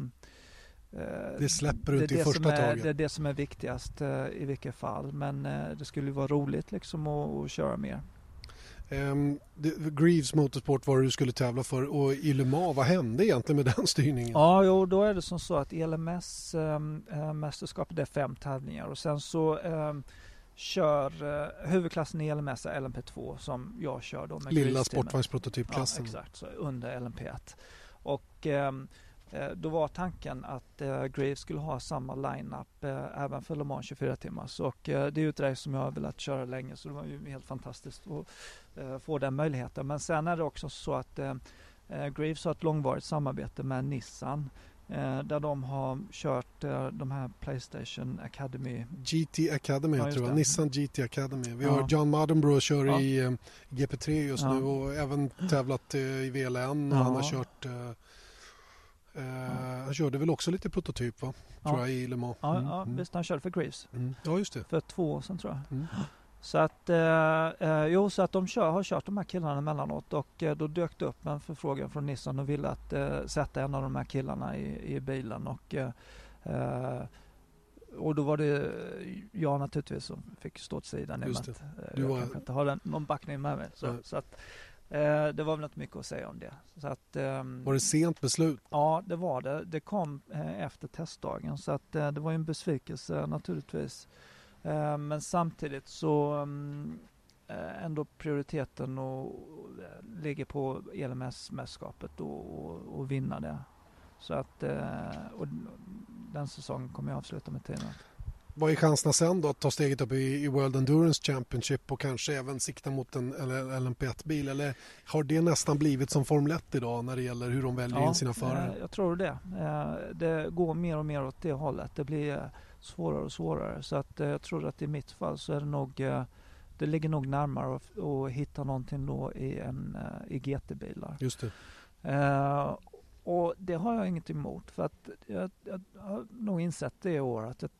det släpper du inte i första är, taget. Det är det som är viktigast uh, i vilket fall men uh, det skulle vara roligt liksom att, att köra mer. Um, Greaves Motorsport var det du skulle tävla för och i Le Mans, vad hände egentligen med [laughs] den styrningen? Ja, jo, då är det som så att ELMS um, ehm, mästerskapet det är fem tävlingar och sen så um, kör uh, huvudklassen i ELMS är LMP2 som jag kör då med Lilla sportvagnsprototypklassen. Ja, exakt, så under LMP1. Och um, då var tanken att eh, Graves skulle ha samma line-up eh, även för Le Mans 24 timmars och det är ju ett race som jag har velat köra länge så det var ju helt fantastiskt att få den möjligheten. Men sen är det också så att Graves har ett långvarigt samarbete med Nissan där de har kört de här Playstation Academy. GT Academy ja, tror jag, Nissan GT Academy. Vi ja. har John Madenbro kör ja. i GP3 just nu och även tävlat i VLN och han har kört Uh, han körde väl också lite prototyp va? Ja. Tror jag i Le Mans. Ja, mm. ja mm. visst han körde för Greaves. Mm. Ja just det. För två år sedan tror jag. Mm. Så att, eh, eh, jo, så att de kör, har kört de här killarna emellanåt och eh, då dök det upp en förfrågan från Nissan och ville att eh, sätta en av de här killarna i, i bilen och eh, eh, och då var det jag naturligtvis som fick stå åt sidan. Just det. Att, du jag var... kanske inte har någon backning med mig. Så, så att, Eh, det var väl inte mycket att säga om det. Så att, eh, var det sent beslut? Ja, det var det. Det kom eh, efter testdagen så att eh, det var en besvikelse naturligtvis. Eh, men samtidigt så mm, eh, ändå prioriteten och, ligger på ELMS-mästerskapet och, och, och, vinna det. Så att och den säsongen kommer jag avsluta med teamet vad är chanserna sen då att ta steget upp i, i World Endurance Championship och kanske även sikta mot en LMP1-bil? Eller har det nästan blivit som Formel 1 idag när det gäller hur de väljer ja, in sina förare? Jag tror det. Eh, det går mer och mer åt det hållet. Det blir eh, svårare och svårare. Så att eh, jag tror att i mitt fall så är det nog det ligger nog närmare att, att hitta någonting då i, en, i GT-bilar. Just det. Uh, och det har jag inget emot för att jag, jag har nog insett det i år att jag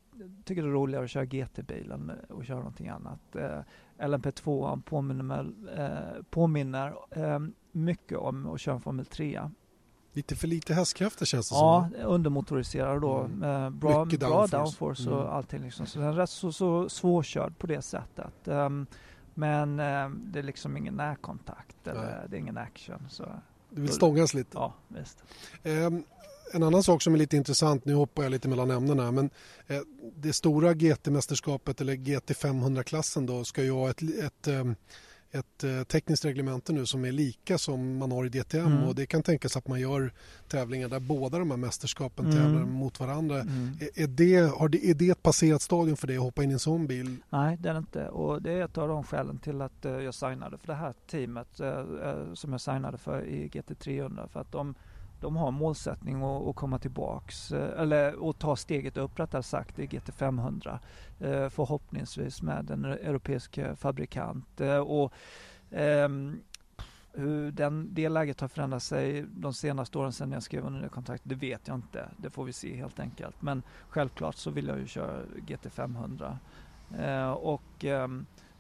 tycker det är roligare att köra GT-bilen och köra någonting annat. Eh, LMP2 påminner, eh, påminner eh, mycket om att köra en Formel 3. Lite för lite hästkrafter känns det ja, som. Ja, undermotoriserad då. Mm. bra, mycket bra downforce, downforce och mm. allting. Liksom. Så den är rätt så, så svårkörd på det sättet. Um, men um, det är liksom ingen närkontakt eller det är ingen action. Så. Du vill stångas lite? Ja, visst. En annan sak som är lite intressant, nu hoppar jag lite mellan ämnena, men eh, det stora GT-mästerskapet eller GT 500-klassen då ska ju ha ett, ett, eh, ett, eh, tekniskt reglemente nu som är lika som man har i DTM mm. och det kan tänkas att man gör tävlingar där båda de här mästerskapen mm. tävlar mot varandra. Mm. Är, det, har det, är det ett passerat stadium för dig att hoppa in i en sån bil? Nej, det är det inte och det är ett av de skälen till att jag signade för det här teamet som jag signade för i GT 300 för att de de har målsättning att, att komma tillbaks eh, eller att ta steget upp rättare sagt i GT500 eh, förhoppningsvis med en e-, europeisk eh, fabrikant. Och, um, hur den, det läget har förändrat sig de senaste åren sedan jag skrev under det kontraktet, det vet jag inte. Det får vi se helt enkelt. Men självklart så vill jag ju köra GT500. Eh, och eh,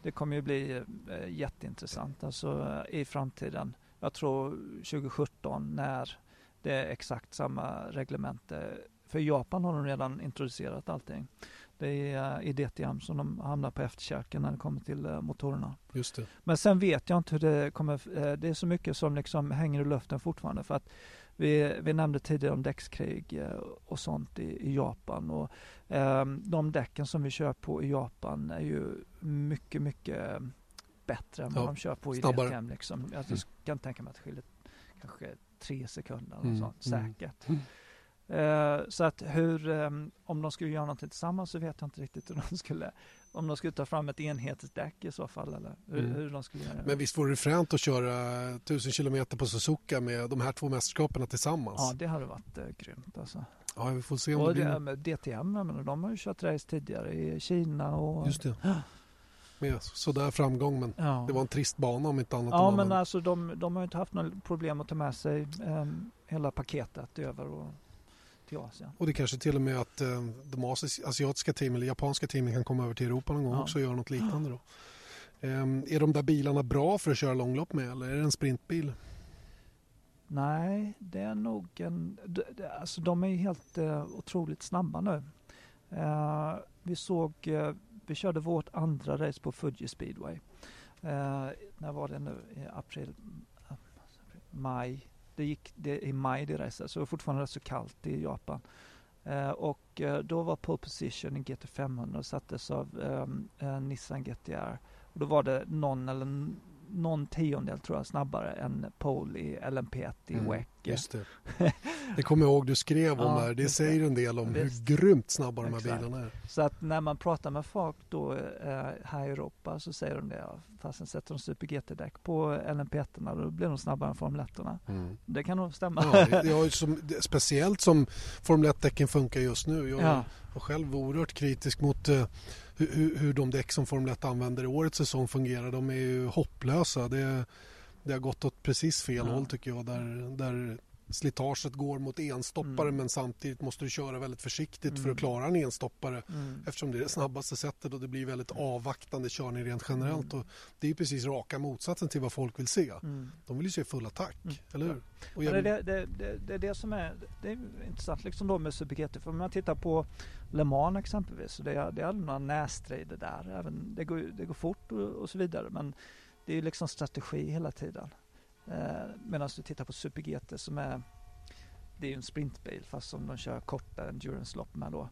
det kommer ju bli eh, jätteintressant alltså, i framtiden. Jag tror 2017 när det är exakt samma reglemente. För Japan har de redan introducerat allting. Det är i DTM som de hamnar på efterkälken när det kommer till eh, motorerna. Just det. Men sen vet jag inte hur det kommer, eh, det är så mycket som liksom hänger i luften fortfarande för att vi, vi nämnde tidigare om däckskrig eh, och sånt i, i Japan och eh, de däcken som vi kör på i Japan är ju mycket, mycket bättre än vad de kör på i snabbare. DTM. Liksom. Jag mm. kan tänka mig att det skiljer kanske tre sekunder och mm. sånt, mm. säkert. Mm. Uh, så att hur, um, om de skulle göra någonting tillsammans så vet jag inte riktigt hur de [laughs] skulle, om de skulle ta fram ett enhetsdäck i så fall eller hur, mm. hur de skulle göra. Men visst vore det fränt att köra 1000 kilometer på Suzuka med de här två mästerskapen tillsammans? Ja, det hade varit uh, grymt alltså. Ja, vi får se om och det blir... DTM, men de har ju kört race tidigare i Kina och... Just det. [gasps] med sådär framgång men ja. det var en trist bana om inte annat. Ja men alltså de, de har inte haft några problem att ta med sig um, hela paketet över och till Asien. Och det kanske till och med att uh, de asiatiska teamen eller japanska teamen kan komma över till Europa någon gång ja. också och göra något liknande då. Um, är de där bilarna bra för att köra långlopp med eller är det en sprintbil? Nej, det är nog en... Alltså de är helt uh, otroligt snabba nu. Uh, vi såg uh, vi körde vårt andra race på Fuji speedway. Eh, när var det nu? I april? Eh, maj? Det gick det, i maj det racet, så det var fortfarande rätt så kallt i Japan. Eh, och eh, då var pole position i GT500 och sattes av ehm, eh, Nissan GTR. Och då var det någon eller någon tiondel tror jag snabbare än pole i LMP1 i mm, WEC. Just det. [laughs] det kommer jag ihåg du skrev om ja, där. Det säger en del om Visst. hur grymt snabba de här Exakt. bilarna är. Så att när man pratar med folk då eh, här i Europa så säger de det. Fast sen sätter de Super GT-däck på LMP1 då blir de snabbare än Formel 1 mm. Det kan nog stämma. Ja, det, ja, [laughs] som, speciellt som Formel 1-däcken funkar just nu. Jag ja. Var själv oerhört kritisk mot eh, hur, hur de däck som Formel 1 använder i årets säsong fungerar. De är ju hopplösa. Det, det har gått åt precis fel ja. håll tycker jag. Där, där slitaget går mot enstoppare mm. men samtidigt måste du köra väldigt försiktigt mm. för att mm. klara en enstoppare mm. eftersom det är det snabbaste sättet och det blir väldigt avvaktande körning rent generellt. Mm. Och det är precis raka motsatsen till vad folk vill se. Mm. De vill ju se full attack, mm. eller hur? Och jag... det, det, det, det, är det som är, det är intressant liksom då med Super GT. För om man tittar på Le Mans exempelvis, så det, är, det är aldrig några nässtrider där. Även, det, går, det går fort och, och så vidare men det är liksom strategi hela tiden. Eh, Medan du tittar på Super GT som är det är ju en sprintbil fast som de kör korta endurance-lopp med då.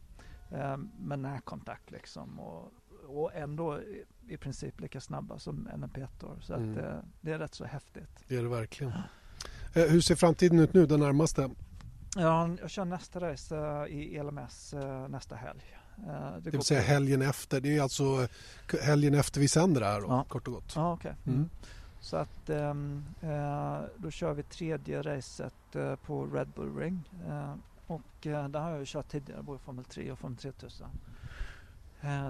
Eh, med närkontakt liksom och, och ändå i princip lika snabba som NMP1 Så mm. att, eh, det är rätt så häftigt. Det är det verkligen. Eh, hur ser framtiden ut nu, den närmaste? Ja, jag kör nästa race i ELMS nästa helg. Det, det vill säga helgen efter. Det är alltså helgen efter vi sänder det här då, ja. kort och gott. Ja, okay. Mm. Så att um, uh, då kör vi tredje racet uh, på Red Bull Ring. Uh, och där har jag ju kört tidigare, både Formel 3 och Formel 3000.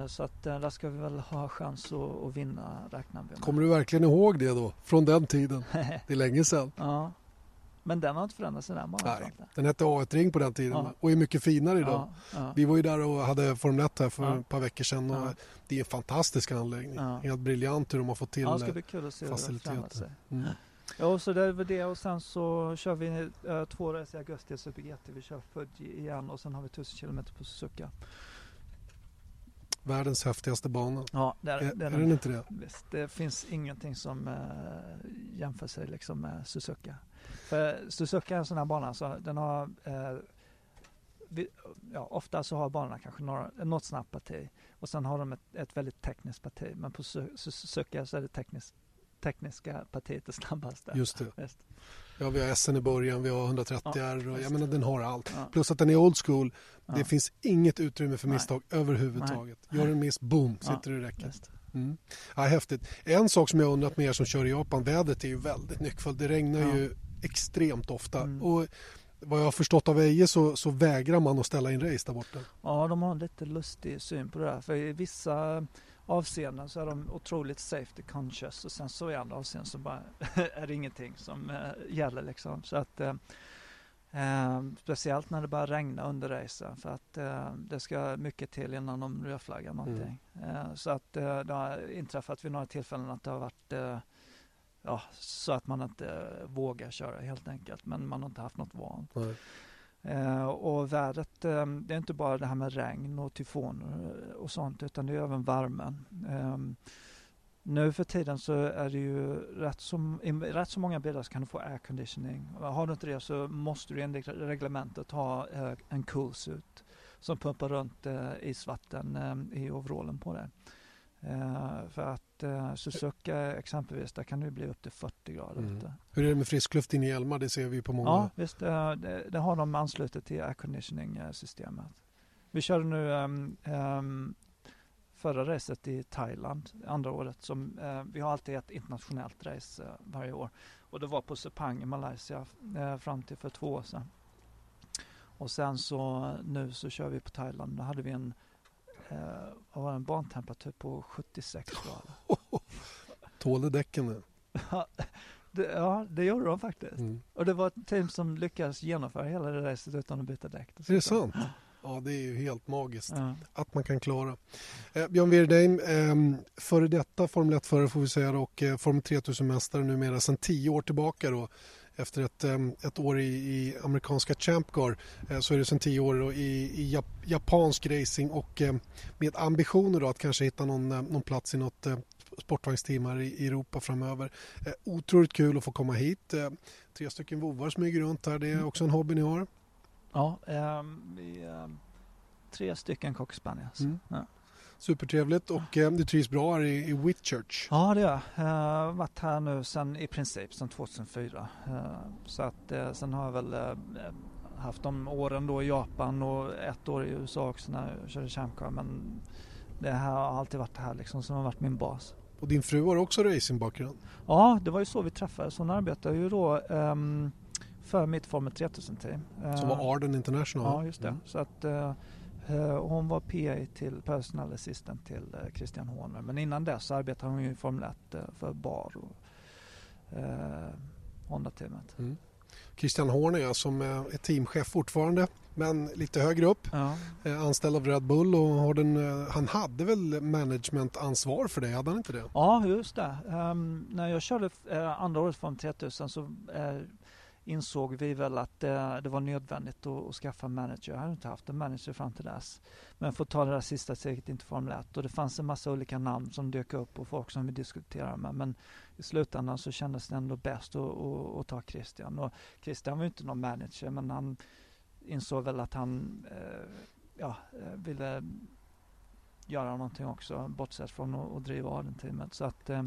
Så att där ska vi väl ha chans att, att vinna räknar vi med. Kommer du verkligen ihåg det då? Från den tiden? [laughs] Det är länge sedan. ja. Men den har inte förändrats den Nej, den hette A1-ring på den tiden ja. och är mycket finare idag. Ja, ja. Vi var ju där och hade Formel 1 här för ett par veckor sedan och det är en fantastisk anläggning. Helt briljant hur de har fått till ja, det ska bli kul att se faciliteter. Mm. Ja, så det är väl det och sen så kör vi äh, två race i augusti i Super GT. Vi kör Fuji igen och sen har vi 1000 km på Suzuka. Världens häftigaste bana. Ja, det är, är, är den inte det? Visst, det finns ingenting som äh, jämför sig liksom med Suzuka. För Suzuka är en sån här bana så den har eh, vi, ja, ofta så har banorna kanske några, något snabbt parti och sen har de ett, ett väldigt tekniskt parti. Men på Suzuka så är det tekniskt, tekniska partiet det snabbaste. Just det. Just. Ja, vi har SN i början, vi har 130 ja, R och jag menar den har allt. Ja. Plus att den är old school. Ja. Det finns inget utrymme för misstag Nej. överhuvudtaget. Nej. Gör en miss, boom, sitter du i räcket. Mm. Ja, häftigt. En sak som jag undrat med er som kör i Japan, vädret är ju väldigt nyckfullt. Det regnar ju extremt ofta. Mm. Och vad jag har förstått av Eje så, så, vägrar man att ställa in race där borta. Ja, de har en lite lustig syn på det där. För i vissa avseenden så är de otroligt safety conscious och sen så i andra avseenden så bara [laughs] är det ingenting som eh, gäller liksom. Så att eh, eh, speciellt när det börjar regna under racen för att eh, det ska mycket till innan de rödflaggar någonting. Mm. Eh, så att eh, det har inträffat vid några tillfällen att det har varit ja, så att man inte vågar köra helt enkelt. Men man har inte haft något val. Eh, och vädret, eh, det är inte bara det här med regn och tyfoner och sånt utan det är även värmen. Eh, nu för tiden så är det ju rätt så, i rätt så många bilar så kan du få air conditioning. Har du inte det så måste du enligt reglementet ha eh, en coolsuit som pumpar runt eh, isvatten eh, i overallen på dig. Uh, för att uh, Suzuka exempelvis, där kan det bli upp till 40 grader. Mm. Hur är det med friskluft in i Hjälmar? Det ser vi på många. Ja, visst. Uh, det, det, har de anslutit till air conditioning-systemet. Vi körde nu um, um, förra racet i Thailand, andra året. Som, vi har alltid ett internationellt race varje år. Och det var på Sepang i Malaysia fram till för två år sedan. Och sen så nu så kör vi på Thailand. Då hade vi en eh, var en bantemperatur på 76 grader. [laughs] Tålde däcken [laughs] det? Ja, det gjorde de faktiskt. Mm. Och det var ett team som lyckades genomföra hela det racet utan att byta däck. Är det sant? Ja, det är ju helt magiskt ja. att man kan klara. Eh, Björn Wirdheim, eh, före detta Formel 1-förare får vi säga och eh, Formel 3000-mästare numera sedan tio år tillbaka. Då efter ett, ett år i, i amerikanska Champ Car eh, så är det sedan tio år i, i japansk racing och med ambitioner då att kanske hitta någon, eh, någon plats i något eh, sportvagnsteam här i Europa framöver. Otroligt kul att få komma hit. Tre stycken vovvar smyger runt här. Det är också en hobby ni har? Ja, vi är tre stycken cockspaniels. Mm. Ja. Supertrevligt och eh, du trivs bra här i, i Whitchurch? Ja det gör jag. Har varit här nu sen, i princip sedan 2004. Eh, så att eh, sen har jag väl eh, haft de åren då i Japan och ett år i USA också när jag körde Chamcar. Men det här har alltid varit det här liksom som har varit min bas. Och din fru har också racingbakgrund? Ja, det var ju så vi träffades. Hon arbetade ju då um, för mitt Formel 3000-team. Som var Arden International? Ja, just det. Mm. Så att uh, Eh, hon var PA till personal assistant till eh, Christian Horner. Men innan dess arbetade hon i Formel 1 eh, för Bar och eh, Honda-teamet. Mm. Christian Horner som är teamchef fortfarande men lite högre upp. Ja. Anställd av Red Bull och har den, han hade väl managementansvar för det, hade han inte det? Ja, just det. Um, när jag körde andra året från 3000 så uh, insåg vi väl att det, det var nödvändigt att, att, skaffa en manager. Jag hade inte haft en manager fram till dess. Men för att ta det där sista steget in till Formel 1 och det fanns en massa olika namn som dök upp och folk som vi diskuterade med. Men i slutändan så kändes det ändå bäst att, att, att ta Christian. Och Christian var ju inte någon manager men han insåg väl att han eh, ja, eh, ville göra någonting också bortsett från att, att driva den teamet. Så att eh,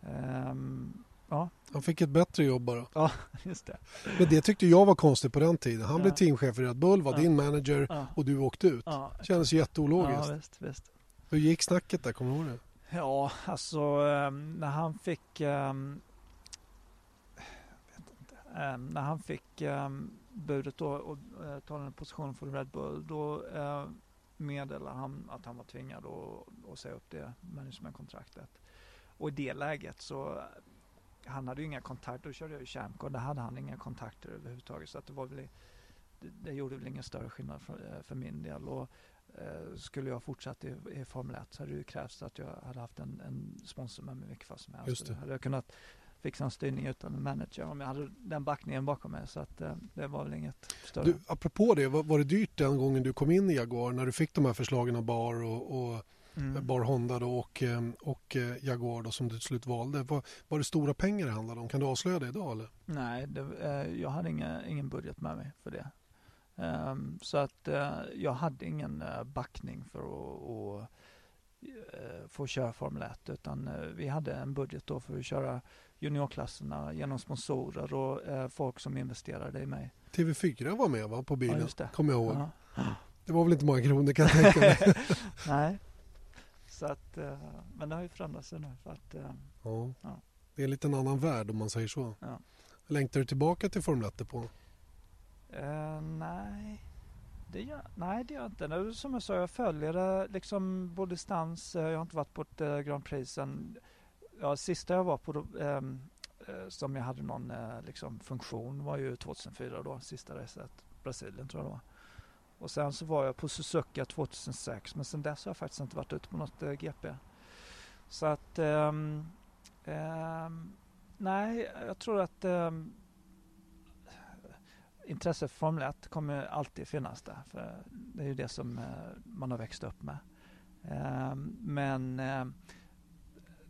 um, Ja. Han fick ett bättre jobb bara. Ja, [laughs] just det. Men det tyckte jag var konstigt på den tiden. Han ja. blev teamchef i Red Bull, var ja. din manager ja. och du åkte ut. Ja. Kändes jätteologiskt. Ja, visst, visst. Hur gick snacket där? Kommer du ihåg det? Ja, alltså um, när han fick um, um, när han fick um, budet då och uh, ta en position för Red Bull då uh, meddelade han att han var tvingad att, att säga upp det managementkontraktet. Och i det läget så han hade ju inga kontakter, då körde jag ju Chamco, där hade han inga kontakter överhuvudtaget. Så att det, var väl, det, det gjorde väl ingen större skillnad för, eh, för min del. Och, eh, skulle jag fortsatt i, i Formel 1 så hade det ju krävts att jag hade haft en, en sponsor med mig vilket fall som helst. Just det. Hade jag kunnat fixa en styrning utan en manager om jag hade den backningen bakom mig. Så att, eh, det var väl inget större. Du, apropå det, var, var det dyrt den gången du kom in i Jaguar när du fick de här förslagen av Bar och, och mm. Bar Honda då och, eh, och eh, Jaguar då, som du till slut valde. Var, var det stora pengar det handlade om? Kan du avslöja det idag? Eller? Nej, det, eh, jag hade inga, ingen budget med mig för det. Um, så att jag hade ingen backning för att uh, få köra Formel 1 utan vi hade en budget då för att köra juniorklasserna genom sponsorer och folk som investerade i mig. TV4 var med va, på bilen, ja, kommer jag ihåg. Ja. Det var väl inte många kronor kan jag tänka mig. [laughs] Nej, så att, eh, men det har ju förändrats nu. För att, eh, ja. ja. Det är en liten annan värld om man säger så. Ja. Längtar du tillbaka till Formel 1 på? Uh, nej, Det gör, nej, det gör jag inte. Som jag sa, jag följer det liksom på distans. Jag har inte varit på ett eh, Grand Prix sen... Ja, sista jag var på ehm, eh, som jag hade någon eh, liksom, funktion var ju 2004 då, sista racet. Brasilien tror jag det var. Och sen så var jag på Suzuka 2006 men sen dess har jag faktiskt inte varit ute på något eh, GP. Så att um, um, nej, jag tror att um, intresset för Formel 1 kommer alltid finnas där. För det är ju det som uh, man har växt upp med. men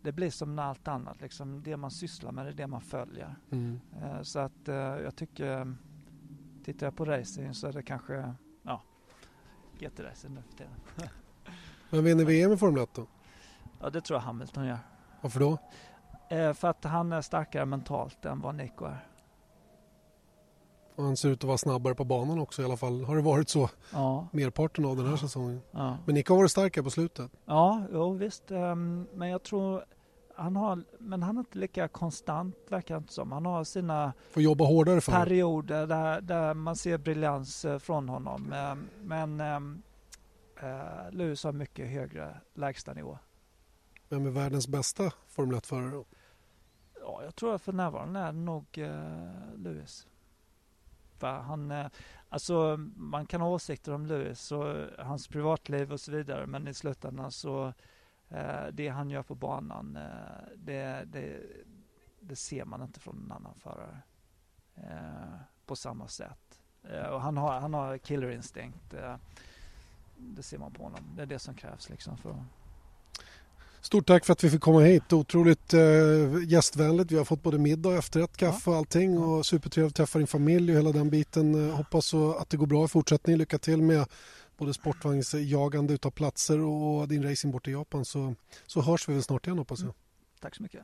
det blir som allt annat. Liksom det man sysslar med det är det man följer. Mm. Uh, så att jag tycker, tittar jag på racing så är det kanske GT-racing nu för tiden. Men vinner VM i Formel 1 då? Ja, det tror jag Hamilton gör. Varför då? Eh, för att han är starkare mentalt än vad Nico är. Och han ser ut att vara snabbare på banan också i alla fall. Har det varit så ja. merparten av den här säsongen. Ja. Men Nico har varit starkare på slutet. Ja, jo, visst. Um, men jag tror han har, men han är inte lika konstant verkar inte som. Han har sina Får jobba hårdare för perioder där, där man ser briljans eh, från honom. Ehm, men äh, Lewis har mycket högre lägstanivå. Vem är världens bästa Formel 1-förare då? Ja, jag tror att för närvarande är det nog äh, Lewis. För han, äh, alltså man kan ha åsikter om Lewis och hans privatliv och så vidare men i slutändan så Eh, det han gör på banan, eh, det, det, det, ser man inte från en annan förare eh, på samma sätt. och han har, han har killerinstinkt. det ser man på honom. Det är det som krävs liksom för Stort tack för att vi fick komma hit. Otroligt eh, gästvänligt. Vi har fått både middag efterrätt, kaffe och allting. Och supertrevligt att träffa din familj och hela den biten. hoppas så att det går bra i fortsättningen. Lycka till med både sportvagnsjagande utav platser och din racing bort i Japan så, så hörs vi väl snart igen hoppas jag. Mm. Tack så mycket.